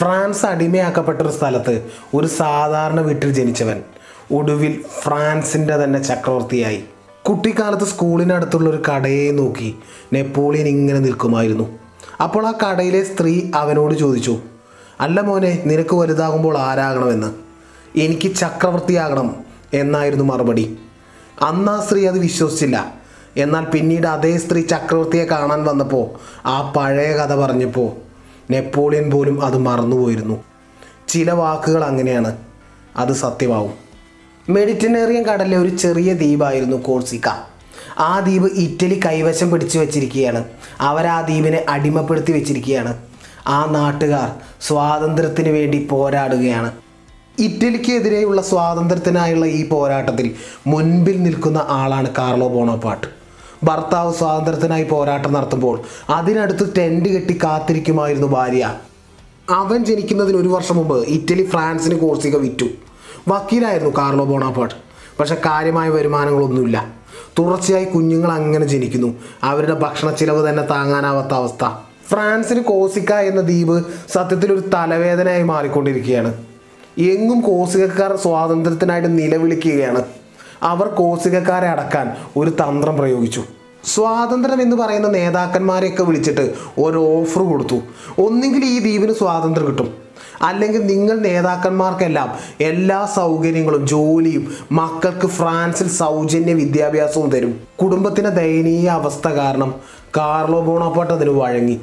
France അടിമയാക്കപ്പെട്ട ഒരു സ്ഥലത്ത് ഒരു സാധാരണ വീട്ടിൽ ജനിച്ചവൻ ഒടുവിൽ ഫ്രാൻസിന്റെ തന്നെ ചക്രവർത്തിയായി. കുട്ടിക്കാലത്ത് സ്കൂളിനടുത്തുള്ള ഒരു കടയെ നോക്കി നെപ്പോളിയൻ ഇങ്ങനെ നിൽക്കുമായിരുന്നു. അപ്പോൾ ആ കടയിലെ സ്ത്രീ അവനോട് ചോദിച്ചു അല്ല മോനെ നിനക്ക് വലുതാകുമ്പോൾ ആരാകണമെന്ന്? എനിക്ക് ചക്രവർത്തിയാകണം എന്നായിരുന്നു മറുപടി. അന്ന് ആ സ്ത്രീ അത് വിശ്വസിച്ചില്ല. എന്നാൽ പിന്നീട് അതേ സ്ത്രീ ചക്രവർത്തിയെ കാണാൻ വന്നപ്പോൾ ആ പഴയ കഥ പറഞ്ഞപ്പോൾ നെപ്പോളിയൻ പോലും അത് മറന്നുപോയിരുന്നു. ചില വാക്കുകൾ അങ്ങനെയാണ്. അത് സത്യമാവും. മെഡിറ്ററേനിയൻ കടലിലെ ഒരു ചെറിയ ദ്വീപായിരുന്നു കോഴ്സിക്ക ആ ദ്വീപ് ഇറ്റലി കൈവശം പിടിച്ചു വച്ചിരിക്കുകയാണ്. അവർ ആ ദ്വീപിനെ അടിമപ്പെടുത്തി വെച്ചിരിക്കുകയാണ്. ആ നാട്ടുകാർ സ്വാതന്ത്ര്യത്തിന് വേണ്ടി പോരാടുകയാണ്. ഇറ്റലിക്കെതിരെയുള്ള സ്വാതന്ത്ര്യത്തിനായുള്ള ഈ പോരാട്ടത്തിൽ മുൻപിൽ നിൽക്കുന്ന ആളാണ് കാർലോ ബോണോപ്പാട്ട് ഭർത്താവ് സ്വാതന്ത്ര്യത്തിനായി പോരാട്ടം നടത്തുമ്പോൾ അതിനടുത്ത് ടെന്റ് കെട്ടി കാത്തിരിക്കുമായിരുന്നു ഭാര്യ. അവൻ ജനിക്കുന്നതിന് ഒരു വർഷം മുമ്പ് ഇറ്റലി ഫ്രാൻസിന് കോഴ്സിക വിറ്റു. വക്കീലായിരുന്നു കാർലോ ബോണാപ്പാട്ട് പക്ഷെ കാര്യമായ വരുമാനങ്ങളൊന്നുമില്ല. തുടർച്ചയായി കുഞ്ഞുങ്ങൾ അങ്ങനെ ജനിക്കുന്നു. അവരുടെ ഭക്ഷണ ചിലവ് തന്നെ താങ്ങാനാവാത്ത അവസ്ഥ. ഫ്രാൻസിന് കോസിക്ക എന്ന ദ്വീപ് സത്യത്തിൽ ഒരു തലവേദനയായി മാറിക്കൊണ്ടിരിക്കുകയാണ്. എങ്ങും കോസികക്കാർ സ്വാതന്ത്ര്യത്തിനായിട്ട് നിലവിളിക്കുകയാണ്. അവർ കോസികക്കാരെ അടക്കാൻ ഒരു തന്ത്രം പ്രയോഗിച്ചു. സ്വാതന്ത്ര്യം എന്ന് പറയുന്ന നേതാക്കന്മാരെയൊക്കെ വിളിച്ചിട്ട് ഒരു ഓഫർ കൊടുത്തു. ഒന്നുകിൽ ഈ ദ്വീപിന് സ്വാതന്ത്ര്യം കിട്ടും. അല്ലെങ്കിൽ നിങ്ങൾ നേതാക്കന്മാർക്കെല്ലാം എല്ലാ സൗകര്യങ്ങളും ജോലിയും മക്കൾക്ക് ഫ്രാൻസിൽ സൗജന്യ വിദ്യാഭ്യാസവും തരും. കുടുംബത്തിന്റെ ദയനീയ അവസ്ഥ കാരണം കാർലോ ബോണോപ്പാട്ട് അതിന് വഴങ്ങി.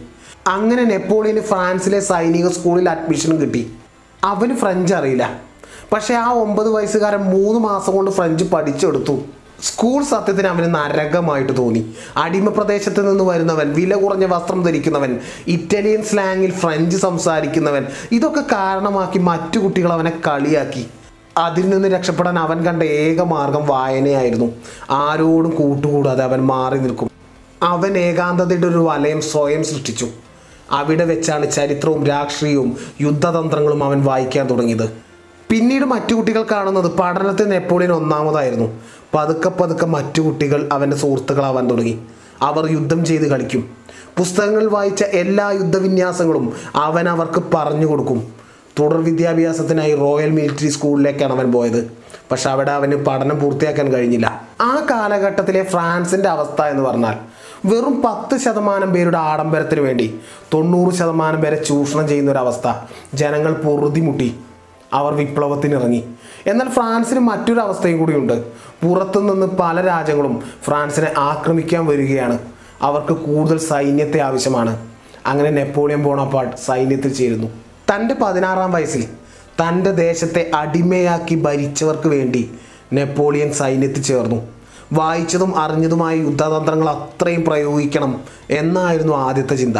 അങ്ങനെ നെപ്പോളിയന് ഫ്രാൻസിലെ സൈനിക സ്കൂളിൽ അഡ്മിഷൻ കിട്ടി. അവന് ഫ്രഞ്ച് അറിയില്ല. പക്ഷേ ആ ഒമ്പത് വയസ്സുകാരൻ മൂന്ന് മാസം കൊണ്ട് ഫ്രഞ്ച് പഠിച്ചെടുത്തു. സ്കൂൾ സത്യത്തിന് അവന് നരകമായിട്ട് തോന്നി. അടിമ പ്രദേശത്ത് നിന്ന് വരുന്നവൻ വില കുറഞ്ഞ വസ്ത്രം ധരിക്കുന്നവൻ ഇറ്റാലിയൻ സ്ലാങ്ങിൽ ഫ്രഞ്ച് സംസാരിക്കുന്നവൻ ഇതൊക്കെ കാരണമാക്കി മറ്റു കുട്ടികൾ അവനെ കളിയാക്കി. അതിൽ നിന്ന് രക്ഷപ്പെടാൻ അവൻ കണ്ട ഏക മാർഗം വായനയായിരുന്നു. ആരോടും കൂട്ടുകൂടാതെ അവൻ മാറി നിൽക്കും. അവൻ ഏകാന്തതയുടെ ഒരു വലയം സ്വയം സൃഷ്ടിച്ചു. അവിടെ വെച്ചാണ് ചരിത്രവും രാഷ്ട്രീയവും യുദ്ധതന്ത്രങ്ങളും അവൻ വായിക്കാൻ തുടങ്ങിയത്. പിന്നീട് മറ്റു കുട്ടികൾ കാണുന്നത് പഠനത്തിൽ നെപ്പോളിയൻ ഒന്നാമതായിരുന്നു. പതുക്കെ പതുക്കെ മറ്റു കുട്ടികൾ അവന്റെ സുഹൃത്തുക്കളാവാൻ തുടങ്ങി. അവർ യുദ്ധം ചെയ്ത് കളിക്കും. പുസ്തകങ്ങൾ വായിച്ച എല്ലാ യുദ്ധവിന്യാസങ്ങളും അവൻ അവർക്ക് പറഞ്ഞു കൊടുക്കും. തുടർ വിദ്യാഭ്യാസത്തിനായി റോയൽ മിലിറ്ററി സ്കൂളിലേക്കാണ് അവൻ പോയത്. പക്ഷെ അവിടെ അവന് പഠനം പൂർത്തിയാക്കാൻ കഴിഞ്ഞില്ല. ആ കാലഘട്ടത്തിലെ ഫ്രാൻസിന്റെ അവസ്ഥ എന്ന് പറഞ്ഞാൽ വെറും പത്ത് ശതമാനം പേരുടെ ആഡംബരത്തിന് വേണ്ടി തൊണ്ണൂറ് ശതമാനം പേരെ ചൂഷണം ചെയ്യുന്ന ഒരു അവസ്ഥ. ജനങ്ങൾ പൊറുതിമുട്ടി. അവർ വിപ്ലവത്തിനിറങ്ങി. എന്നാൽ ഫ്രാൻസിന് മറ്റൊരു അവസ്ഥയും കൂടിയുണ്ട്. പുറത്തു നിന്ന് പല രാജ്യങ്ങളും ഫ്രാൻസിനെ ആക്രമിക്കാൻ വരികയാണ്. അവർക്ക് കൂടുതൽ സൈന്യത്തെ ആവശ്യമാണ്. അങ്ങനെ നെപ്പോളിയൻ ബോണപ്പാട്ട് സൈന്യത്തിൽ ചേരുന്നു. തന്റെ പതിനാറാം വയസ്സിൽ തന്റെ ദേശത്തെ അടിമയാക്കി ഭരിച്ചവർക്ക് വേണ്ടി നെപ്പോളിയൻ സൈന്യത്തിൽ ചേർന്നു. വായിച്ചതും അറിഞ്ഞതുമായ യുദ്ധതന്ത്രങ്ങൾ അത്രയും പ്രയോഗിക്കണം എന്നായിരുന്നു ആദ്യത്തെ ചിന്ത.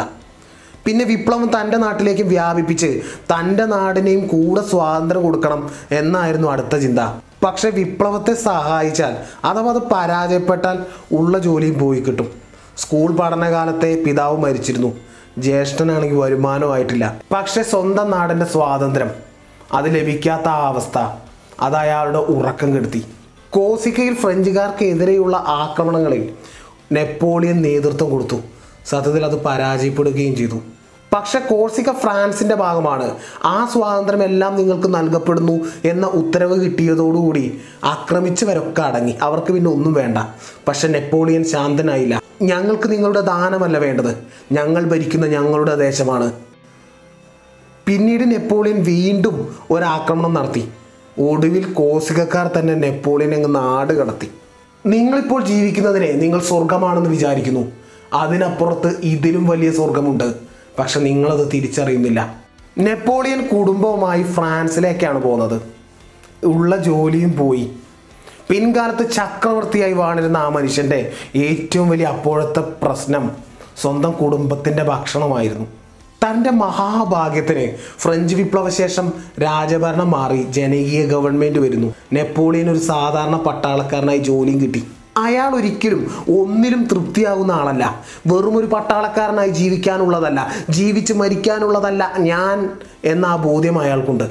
പിന്നെ വിപ്ലവം തന്റെ നാട്ടിലേക്ക് വ്യാപിപ്പിച്ച് തന്റെ നാടിനെയും കൂടെ സ്വാതന്ത്ര്യം കൊടുക്കണം എന്നായിരുന്നു അടുത്ത ചിന്ത. പക്ഷെ വിപ്ലവത്തെ സഹായിച്ചാൽ അഥവാ അത് പരാജയപ്പെട്ടാൽ ഉള്ള ജോലിയും പോയി കിട്ടും. സ്കൂൾ പഠനകാലത്തെ പിതാവ് മരിച്ചിരുന്നു. ജ്യേഷ്ഠനാണെങ്കിൽ വരുമാനമായിട്ടില്ല പക്ഷെ സ്വന്തം നാടിന്റെ സ്വാതന്ത്ര്യം അത് ലഭിക്കാത്ത ആ അവസ്ഥ അത് അയാളുടെ ഉറക്കം കെടുത്തി. കോസിക്കയിൽ ഫ്രഞ്ചുകാർക്കെതിരെയുള്ള ആക്രമണങ്ങളിൽ നെപ്പോളിയൻ നേതൃത്വം കൊടുത്തു. സത്യത്തിൽ അത് പരാജയപ്പെടുകയും ചെയ്തു. പക്ഷെ കോഴ്സിക്ക ഫ്രാൻസിന്റെ ഭാഗമാണ്. ആ സ്വാതന്ത്ര്യം എല്ലാം നിങ്ങൾക്ക് നൽകപ്പെടുന്നു എന്ന ഉത്തരവ് കിട്ടിയതോടുകൂടി ആക്രമിച്ചവരൊക്കെ അടങ്ങി. അവർക്ക് പിന്നെ ഒന്നും വേണ്ട. പക്ഷെ നെപ്പോളിയൻ ശാന്തനായില്ല. ഞങ്ങൾക്ക് നിങ്ങളുടെ ദാനമല്ല വേണ്ടത്. ഞങ്ങൾ ഭരിക്കുന്ന ഞങ്ങളുടെ ദേശമാണ്. പിന്നീട് നെപ്പോളിയൻ വീണ്ടും ഒരാക്രമണം നടത്തി. ഒടുവിൽ കോസികക്കാർ തന്നെ നെപ്പോളിയൻ അങ്ങ് നാട് കടത്തി. നിങ്ങളിപ്പോൾ ജീവിക്കുന്നതിനെ നിങ്ങൾ സ്വർഗമാണെന്ന് വിചാരിക്കുന്നു. അതിനപ്പുറത്ത് ഇതിലും വലിയ സ്വർഗമുണ്ട് പക്ഷെ നിങ്ങളത് തിരിച്ചറിയുന്നില്ല. നെപ്പോളിയൻ കുടുംബവുമായി ഫ്രാൻസിലേക്കാണ് പോകുന്നത്. ഉള്ള ജോലിയും പോയി. പിൻകാലത്ത് ചക്രവർത്തിയായി വാണിരുന്ന ആ മനുഷ്യന്റെ ഏറ്റവും വലിയ അപ്പോഴത്തെ പ്രശ്നം സ്വന്തം കുടുംബത്തിന്റെ ഭക്ഷണമായിരുന്നു. തന്റെ മഹാഭാഗ്യത്തിന് ഫ്രഞ്ച് വിപ്ലവശേഷം രാജഭരണം മാറി ജനകീയ ഗവൺമെന്റ് വരുന്നു. നെപ്പോളിയൻ ഒരു സാധാരണ പട്ടാളക്കാരനായി ജോലിയും കിട്ടി. അയാൾ ഒരിക്കലും ഒന്നിലും തൃപ്തിയാകുന്ന ആളല്ല. വെറും ഒരു പട്ടാളക്കാരനായി ജീവിക്കാനുള്ളതല്ല ജീവിച്ച് മരിക്കാനുള്ളതല്ല ഞാൻ എന്ന ആ ബോധ്യം അയാൾക്കുണ്ട്.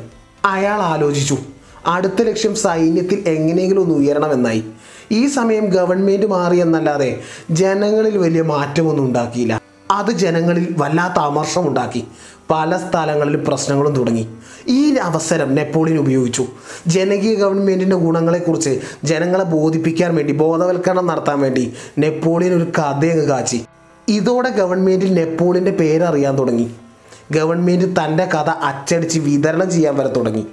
അയാൾ ആലോചിച്ചു അടുത്ത ലക്ഷ്യം സൈന്യത്തിൽ എങ്ങനെയെങ്കിലും ഒന്ന് ഉയരണമെന്നായി. ഈ സമയം ഗവൺമെന്റ് മാറി എന്നല്ലാതെ ജനങ്ങളിൽ വലിയ മാറ്റമൊന്നും ഉണ്ടാക്കിയില്ല. അത് ജനങ്ങളിൽ വല്ലാത്ത അമർഷമുണ്ടാക്കി. പല സ്ഥലങ്ങളിൽ പ്രശ്നങ്ങളും തുടങ്ങി. ഈ അവസരം നെപ്പോളിയൻ ഉപയോഗിച്ചു. ജനകീയ ഗവൺമെന്റിന്റെ ഗുണങ്ങളെക്കുറിച്ച് ജനങ്ങളെ ബോധിപ്പിക്കാൻ വേണ്ടി ബോധവൽക്കരണം നടത്താൻ വേണ്ടി നെപ്പോളിയൻ ഒരു കഥയങ്ങ് കാച്ചി. ഇതോടെ ഗവൺമെന്റിൽ നെപ്പോളിയന്റെ പേരറിയാൻ തുടങ്ങി. ഗവൺമെന്റ് തന്റെ കഥ അച്ചടിച്ച് വിതരണം ചെയ്യാൻ വരെ തുടങ്ങി.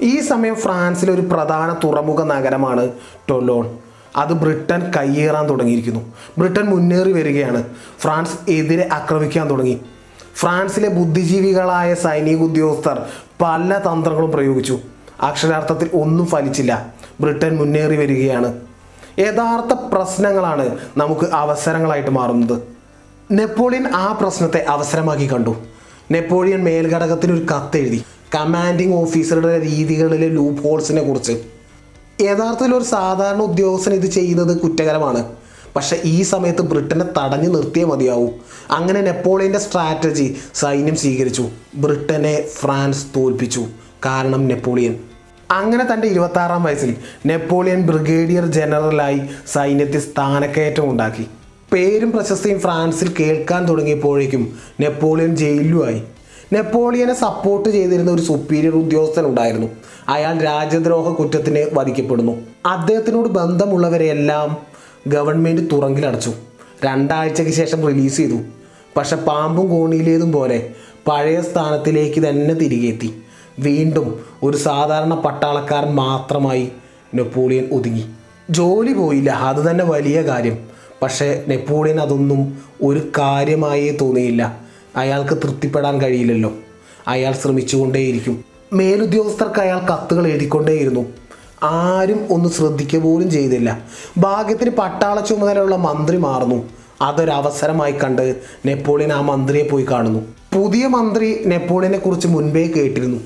ഈ സമയം ഫ്രാൻസിലെ ഒരു പ്രധാന തുറമുഖ നഗരമാണ് ടൊലോൺ. അത് ബ്രിട്ടൻ കയ്യേറാൻ തുടങ്ങിയിരിക്കുന്നു. ബ്രിട്ടൻ മുന്നേറി വരികയാണ്. ഫ്രാൻസ് എതിരെ ആക്രമിക്കാൻ തുടങ്ങി. ഫ്രാൻസിലെ ബുദ്ധിജീവികളായ സൈനിക ഉദ്യോഗസ്ഥർ പല തന്ത്രങ്ങളും പ്രയോഗിച്ചു. അക്ഷരാർത്ഥത്തിൽ ഒന്നും ഫലിച്ചില്ല. ബ്രിട്ടൻ മുന്നേറി വരികയാണ്. യഥാർത്ഥ പ്രശ്നങ്ങളാണ് നമുക്ക് അവസരങ്ങളായിട്ട് മാറുന്നത്. നെപ്പോളിയൻ ആ പ്രശ്നത്തെ അവസരമാക്കി കണ്ടു. നെപ്പോളിയൻ മേൽഘടകത്തിന് ഒരു കത്തെഴുതി. കമാൻഡിങ് ഓഫീസറുടെ രീതികളിലെ ലൂപ്പ് ഹോൾസിനെ കുറിച്ച്. യഥാർത്ഥത്തിൽ ഒരു സാധാരണ ഉദ്യോഗസ്ഥൻ ഇത് ചെയ്യുന്നത് കുറ്റകരമാണ്. പക്ഷെ ഈ സമയത്ത് ബ്രിട്ടനെ തടഞ്ഞു നിർത്തിയേ മതിയാവും. അങ്ങനെ നെപ്പോളിയന്റെ സ്ട്രാറ്റജി സൈന്യം സ്വീകരിച്ചു. ബ്രിട്ടനെ ഫ്രാൻസ് തോൽപ്പിച്ചു. കാരണം നെപ്പോളിയൻ. അങ്ങനെ തന്റെ ഇരുപത്താറാം വയസ്സിൽ നെപ്പോളിയൻ ബ്രിഗേഡിയർ ജനറലായി സൈന്യത്തിൽ സ്ഥാനക്കയറ്റം ഉണ്ടാക്കി. പേരും പ്രശസ്തിയും ഫ്രാൻസിൽ കേൾക്കാൻ തുടങ്ങിയപ്പോഴേക്കും നെപ്പോളിയൻ ജയിലുമായി നെപ്പോളിയനെ സപ്പോർട്ട് ചെയ്തിരുന്ന ഒരു സുപ്പീരിയർ ഉദ്യോഗസ്ഥൻ ഉണ്ടായിരുന്നു. അയാൾ രാജ്യദ്രോഹ കുറ്റത്തിന് വധിക്കപ്പെടുന്നു. അദ്ദേഹത്തിനോട് ബന്ധമുള്ളവരെയെല്ലാം ഗവൺമെന്റ് തുറങ്കിലടച്ചു രണ്ടാഴ്ചയ്ക്ക് ശേഷം റിലീസ് ചെയ്തു. പക്ഷെ പാമ്പും കോണിയിലേതും പോലെ പഴയ സ്ഥാനത്തിലേക്ക് തന്നെ തിരികെ എത്തി. വീണ്ടും ഒരു സാധാരണ പട്ടാളക്കാരൻ മാത്രമായി നെപ്പോളിയൻ ഒതുങ്ങി. ജോലി പോയില്ല. അത് തന്നെ വലിയ കാര്യം. പക്ഷേ നെപ്പോളിയൻ അതൊന്നും ഒരു കാര്യമായേ തോന്നിയില്ല. അയാൾക്ക് തൃപ്തിപ്പെടാൻ കഴിയില്ലല്ലോ. അയാൾ ശ്രമിച്ചുകൊണ്ടേയിരിക്കും. മേലുദ്യോഗസ്ഥർക്ക് അയാൾ കത്തുകൾ എഴുതിക്കൊണ്ടേയിരുന്നു. ആരും ഒന്ന് ശ്രദ്ധിക്കുക പോലും ചെയ്തില്ല. ഭാഗ്യത്തിന് പട്ടാള ചുമതലയുള്ള മന്ത്രി മാറുന്നു. അതൊരവസരമായി കണ്ട് നെപ്പോളിയൻ ആ മന്ത്രിയെ പോയി കാണുന്നു. പുതിയ മന്ത്രി നെപ്പോളിയനെ കുറിച്ച് മുൻപേ കേട്ടിരുന്നു.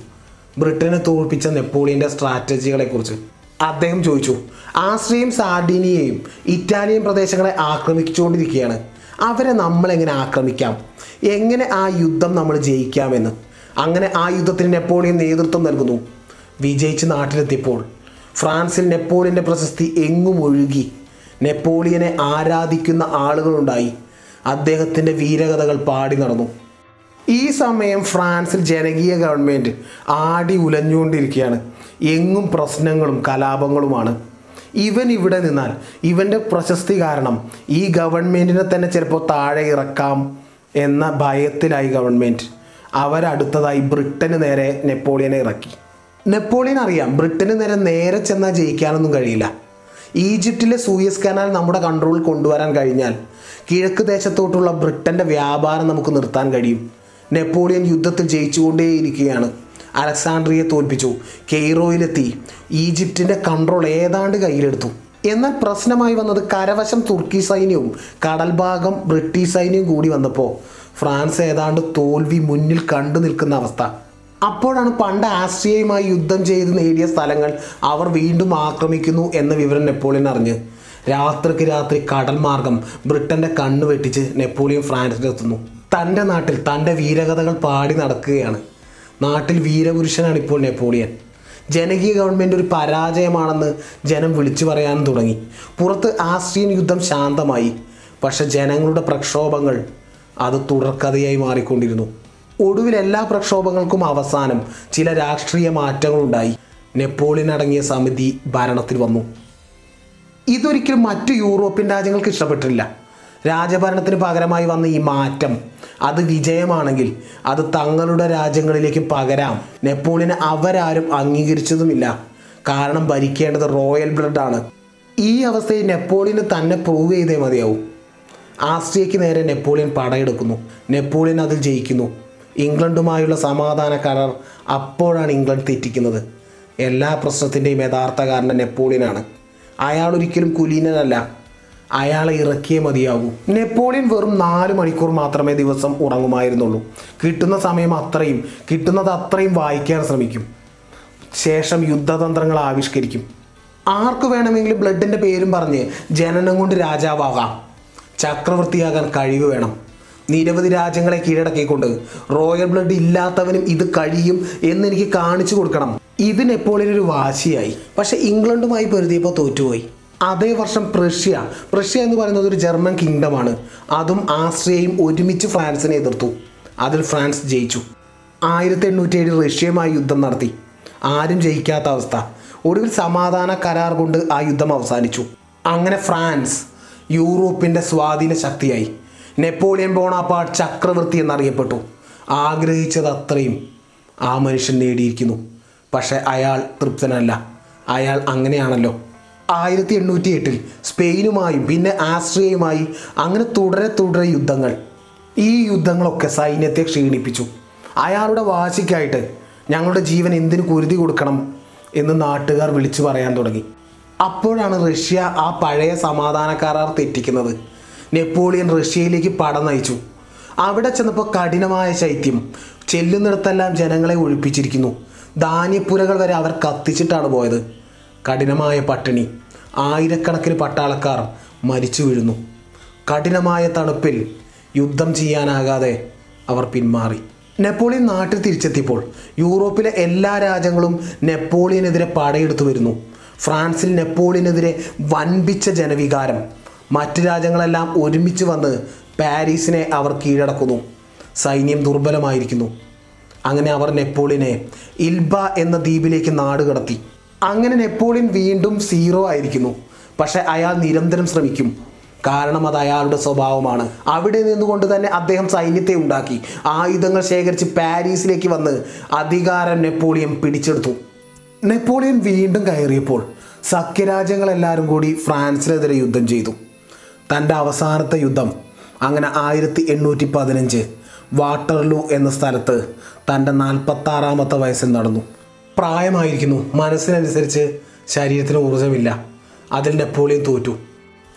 ബ്രിട്ടനെ തോൽപ്പിച്ച നെപ്പോളിയന്റെ സ്ട്രാറ്റജികളെ കുറിച്ച്. അദ്ദേഹം ചോദിച്ചു ആസ്ട്രിയയും സാർഡീനിയയും ഇറ്റാലിയൻ പ്രദേശങ്ങളെ ആക്രമിച്ചുകൊണ്ടിരിക്കുകയാണ്. അവരെ നമ്മളെങ്ങനെ ആക്രമിക്കാം? എങ്ങനെ ആ യുദ്ധം നമ്മൾ ജയിക്കാമെന്ന്? അങ്ങനെ ആ യുദ്ധത്തിന് നെപ്പോളിയൻ നേതൃത്വം നൽകുന്നു. വിജയിച്ച് നാട്ടിലെത്തിയപ്പോൾ ഫ്രാൻസിൽ നെപ്പോളിയന്റെ പ്രശസ്തി എങ്ങും ഒഴുകി. നെപ്പോളിയനെ ആരാധിക്കുന്ന ആളുകളുണ്ടായി. അദ്ദേഹത്തിന്റെ വീരകഥകൾ പാടി നടന്നു. ഈ സമയം ഫ്രാൻസിൽ ജനകീയ ഗവൺമെന്റ് ആടി ഉലഞ്ഞുകൊണ്ടിരിക്കുകയാണ്. എങ്ങും പ്രശ്നങ്ങളും കലാപങ്ങളുമാണ്. ഇവൻ ഇവിടെ നിന്നാൽ ഇവന്റെ പ്രശസ്തി കാരണം ഈ ഗവൺമെന്റിനെ തന്നെ ചിലപ്പോൾ താഴെ ഇറക്കാം എന്ന ഭയത്തിലായി ഗവൺമെന്റ് അവരടുത്തതായി ബ്രിട്ടന് നേരെ നെപ്പോളിയനെ ഇറക്കി. നെപ്പോളിയൻ അറിയാം. ബ്രിട്ടന് നേരെ നേരെ ചെന്നാൽ ജയിക്കാനൊന്നും കഴിയില്ല. ഈജിപ്തിലെ സൂയസ് കനാൽ നമ്മുടെ കൺട്രോളിൽ കൊണ്ടുവരാൻ കഴിഞ്ഞാൽ കിഴക്ക് ദേശത്തോട്ടുള്ള ബ്രിട്ടന്റെ വ്യാപാരം നമുക്ക് നിർത്താൻ കഴിയും. നെപ്പോളിയൻ യുദ്ധത്തിൽ ജയിച്ചുകൊണ്ടേയിരിക്കുകയാണ്. അലക്സാണ്ട്രിയെ തോൽപ്പിച്ചു. കെയ്റോയിലെത്തി. ഈജിപ്തിന്റെ കൺട്രോൾ ഏതാണ്ട് കയ്യിലെടുത്തു. എന്നാൽ പ്രശ്നമായി വന്നത് കരവശം തുർക്കി സൈന്യവും കടൽഭാഗം ബ്രിട്ടീഷ് സൈന്യവും കൂടി വന്നപ്പോൾ ഫ്രാൻസ് ഏതാണ്ട് തോൽവി മുന്നിൽ കണ്ടു നിൽക്കുന്ന അവസ്ഥ. അപ്പോഴാണ് പണ്ട് ആസ്ട്രിയയുമായി യുദ്ധം ചെയ്ത് നേടിയ സ്ഥലങ്ങൾ അവർ വീണ്ടും ആക്രമിക്കുന്നു എന്ന വിവരം നെപ്പോളിയൻ അറിഞ്ഞ്. രാത്രിക്ക് രാത്രി കടൽ മാർഗം ബ്രിട്ടന്റെ കണ്ണ് വെട്ടിച്ച് നെപ്പോളിയൻ ഫ്രാൻസിലെത്തുന്നു തന്റെ നാട്ടിൽ തന്റെ വീരകഥകൾ പാടി നടക്കുകയാണ്. നാട്ടിൽ വീരപുരുഷനാണ് ഇപ്പോൾ നെപ്പോളിയൻ. ജനകീയ ഗവൺമെന്റ് ഒരു പരാജയമാണെന്ന് ജനം വിളിച്ചു പറയാനും തുടങ്ങി. പുറത്ത് ആസ്ട്രിയൻ യുദ്ധം ശാന്തമായി. പക്ഷെ ജനങ്ങളുടെ പ്രക്ഷോഭങ്ങൾ അത് തുടർക്കഥയായി മാറിക്കൊണ്ടിരുന്നു. ഒടുവിൽ എല്ലാ പ്രക്ഷോഭങ്ങൾക്കും അവസാനം ചില രാഷ്ട്രീയ മാറ്റങ്ങളുണ്ടായി. നെപ്പോളിയൻ അടങ്ങിയ സമിതി ഭരണത്തിൽ വന്നു. ഇതൊരിക്കലും മറ്റു യൂറോപ്യൻ രാജ്യങ്ങൾക്ക് ഇഷ്ടപ്പെട്ടില്ല രാജഭരണത്തിന് പകരമായി വന്ന ഈ മാറ്റം അത് വിജയമാണെങ്കിൽ അത് തങ്ങളുടെ രാജ്യങ്ങളിലേക്ക് പകരാം. നെപ്പോളിയനെ അവരാരും അംഗീകരിച്ചതുമില്ല. കാരണം ഭരിക്കേണ്ടത് റോയൽ ബ്ലഡാണ്. ഈ അവസ്ഥയിൽ നെപ്പോളിയന് തന്നെ പ്രൂവ് ചെയ്തേ മതിയാവും. ആസ്ട്രിയയ്ക്ക് നേരെ നെപ്പോളിയൻ പടയെടുക്കുന്നു. നെപ്പോളിയൻ അതിൽ ജയിക്കുന്നു. ഇംഗ്ലണ്ടുമായുള്ള സമാധാന കരാർ അപ്പോഴാണ് ഇംഗ്ലണ്ട് തെറ്റിക്കുന്നത്. എല്ലാ പ്രശ്നത്തിന്റെയും യഥാർത്ഥ കാരണം നെപ്പോളിയനാണ്. അയാൾ ഒരിക്കലും കുലീനനല്ല. അയാളെ ഇറക്കിയേ മതിയാകൂ. നെപ്പോളിയൻ വെറും നാല് മണിക്കൂർ മാത്രമേ ദിവസം ഉറങ്ങുമായിരുന്നുള്ളൂ. കിട്ടുന്ന സമയം അത്രയും കിട്ടുന്നത് അത്രയും വായിക്കാൻ ശ്രമിക്കും. ശേഷം യുദ്ധതന്ത്രങ്ങൾ ആവിഷ്കരിക്കും. ആർക്ക് വേണമെങ്കിലും ബ്ലഡിന്റെ പേരും പറഞ്ഞ് ജനനം കൊണ്ട് രാജാവാകാം. ചക്രവർത്തിയാകാൻ കഴിവ് വേണം. നിരവധി രാജ്യങ്ങളെ കീഴടക്കിക്കൊണ്ട് റോയൽ ബ്ലഡ് ഇല്ലാത്തവനും ഇത് കഴിയും എന്ന് എനിക്ക് കാണിച്ചു കൊടുക്കണം. ഇത് നെപ്പോളിയൻ ഒരു വാശിയായി. പക്ഷെ ഇംഗ്ലണ്ടുമായി പൊരുതിയപ്പോൾ തോറ്റുപോയി. അതേ വർഷം പ്രഷ്യ. പ്രഷ്യ എന്ന് പറയുന്നത് ഒരു ജർമ്മൻ കിങ്ഡമാണ്. അതും ആസ്ട്രിയയും ഒരുമിച്ച് ഫ്രാൻസിനെ എതിർത്തു. അതിൽ ഫ്രാൻസ് ജയിച്ചു. ആയിരത്തി എണ്ണൂറ്റി ഏഴിൽ റഷ്യയുമായി യുദ്ധം നടത്തി. ആരും ജയിക്കാത്ത അവസ്ഥ. ഒടുവിൽ സമാധാന കരാർ കൊണ്ട് ആ യുദ്ധം അവസാനിച്ചു. അങ്ങനെ ഫ്രാൻസ് യൂറോപ്പിന്റെ സ്വാധീന ശക്തിയായി. നെപ്പോളിയൻ ബോണാപ്പാട്ട് ചക്രവർത്തി എന്നറിയപ്പെട്ടു. ആഗ്രഹിച്ചത് അത്രയും. ആ മനുഷ്യൻ നേടിയിരിക്കുന്നു. പക്ഷേ അയാൾ തൃപ്തനല്ല. അയാൾ അങ്ങനെയാണല്ലോ. ആയിരത്തി എണ്ണൂറ്റി എട്ടിൽ സ്പെയിനുമായും പിന്നെ ആസ്ട്രിയയുമായി അങ്ങനെ തുടരെ തുടരെ യുദ്ധങ്ങൾ. ഈ യുദ്ധങ്ങളൊക്കെ സൈന്യത്തെ ക്ഷീണിപ്പിച്ചു. അയാളുടെ വാശിക്കായിട്ട് ഞങ്ങളുടെ ജീവൻ എന്തിനു കുരുതി കൊടുക്കണം എന്ന് നാട്ടുകാർ വിളിച്ചു പറയാൻ തുടങ്ങി. അപ്പോഴാണ് റഷ്യ ആ പഴയ സമാധാന കരാർ തെറ്റിക്കുന്നത്. നെപ്പോളിയൻ റഷ്യയിലേക്ക് പടം നയിച്ചു. അവിടെ ചെന്നപ്പോൾ കഠിനമായ ശൈത്യം. ചെല്ലുന്നിടത്തെല്ലാം ജനങ്ങളെ ഒഴിപ്പിച്ചിരിക്കുന്നു. ധാന്യപ്പുരകൾ വരെ അവർ കത്തിച്ചിട്ടാണ് പോയത്. കഠിനമായ പട്ടിണി. ആയിരക്കണക്കിന് പട്ടാളക്കാർ മരിച്ചു വീഴുന്നു. കഠിനമായ തണുപ്പിൽ യുദ്ധം ചെയ്യാനാകാതെ അവർ പിന്മാറി. നെപ്പോളിയൻ നാട്ടിൽ തിരിച്ചെത്തിയപ്പോൾ യൂറോപ്പിലെ എല്ലാ രാജ്യങ്ങളും നെപ്പോളിയനെതിരെ പടയെടുത്തു വരുന്നു. ഫ്രാൻസിൽ നെപ്പോളിയനെതിരെ വൻപിച്ച ജനവികാരം. മറ്റ് രാജ്യങ്ങളെല്ലാം ഒരുമിച്ച് വന്ന് പാരീസിനെ അവർ കീഴടക്കുന്നു. സൈന്യം ദുർബലമായിരിക്കുന്നു. അങ്ങനെ അവർ നെപ്പോളിയനെ ഇൽബ എന്ന ദ്വീപിലേക്ക് നാട് കടത്തി. അങ്ങനെ നെപ്പോളിയൻ വീണ്ടും സീറോ ആയിരിക്കുന്നു. പക്ഷെ അയാൾ നിരന്തരം ശ്രമിക്കും. കാരണം അത് അയാളുടെ സ്വഭാവമാണ്. അവിടെ നിന്നുകൊണ്ട് തന്നെ അദ്ദേഹം സൈന്യത്തെ ഉണ്ടാക്കി. ആയുധങ്ങൾ ശേഖരിച്ച് പാരീസിലേക്ക് വന്ന് അധികാരം നെപ്പോളിയൻ പിടിച്ചെടുത്തു. നെപ്പോളിയൻ വീണ്ടും കയറിയപ്പോൾ സഖ്യരാജ്യങ്ങളെല്ലാവരും കൂടി ഫ്രാൻസിനെതിരെ യുദ്ധം ചെയ്തു. തന്റെ അവസാനത്തെ യുദ്ധം അങ്ങനെ ആയിരത്തി എണ്ണൂറ്റി പതിനഞ്ച് വാട്ടർലൂ എന്ന സ്ഥലത്ത് തന്റെ നാൽപ്പത്താറാമത്തെ വയസ്സിൽ നടന്നു. പ്രായമായിരിക്കുന്നു മനസ്സിനനുസരിച്ച് ശരീരത്തിന് ഊർജമില്ല അതിൽ നെപ്പോളിയൻ തോറ്റു.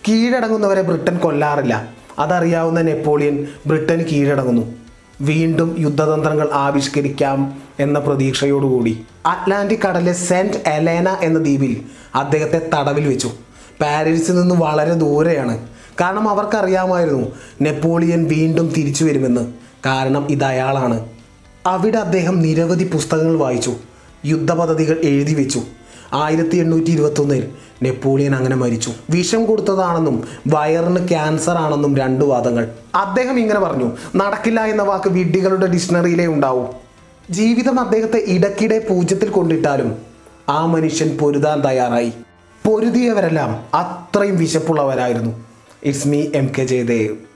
കീഴടങ്ങുന്നവരെ ബ്രിട്ടൻ കൊല്ലാറില്ല അതറിയാവുന്ന നെപ്പോളിയൻ ബ്രിട്ടൻ കീഴടങ്ങുന്നു. വീണ്ടും യുദ്ധതന്ത്രങ്ങൾ ആവിഷ്കരിക്കാം എന്ന പ്രതീക്ഷയോടുകൂടി അറ്റ്ലാന്റിക് കടലിലെ സെന്റ് എലേന എന്ന ദ്വീപിൽ അദ്ദേഹത്തെ തടവിൽ വെച്ചു. പാരീസിൽ നിന്ന് വളരെ ദൂരെയാണ് കാരണം അവർക്കറിയാമായിരുന്നു നെപ്പോളിയൻ വീണ്ടും തിരിച്ചു വരുമെന്ന്. കാരണം ഇത് അയാളാണ് അവിടെ അദ്ദേഹം നിരവധി പുസ്തകങ്ങൾ വായിച്ചു യുദ്ധപദ്ധതികൾ എഴുതി വെച്ചു. ആയിരത്തി എണ്ണൂറ്റി ഇരുപത്തൊന്നിൽ നെപ്പോളിയൻ അങ്ങനെ മരിച്ചു. വിഷം കൊടുത്തതാണെന്നും വയറിന് ക്യാൻസർ ആണെന്നും രണ്ട് വാദങ്ങൾ. അദ്ദേഹം ഇങ്ങനെ പറഞ്ഞു നടക്കില്ല എന്ന വാക്ക് വിഡ്ഢികളുടെ ഡിക്ഷണറിയിലേ ഉണ്ടാവും. ജീവിതം അദ്ദേഹത്തെ ഇടയ്ക്കിടെ പൂജ്യത്തിൽ കൊണ്ടിട്ടാലും ആ മനുഷ്യൻ പൊരുതാൻ തയ്യാറായി. പൊരുതിയവരെല്ലാം അത്രയും വിശപ്പുള്ളവരായിരുന്നു. It's me, MKJ Dev.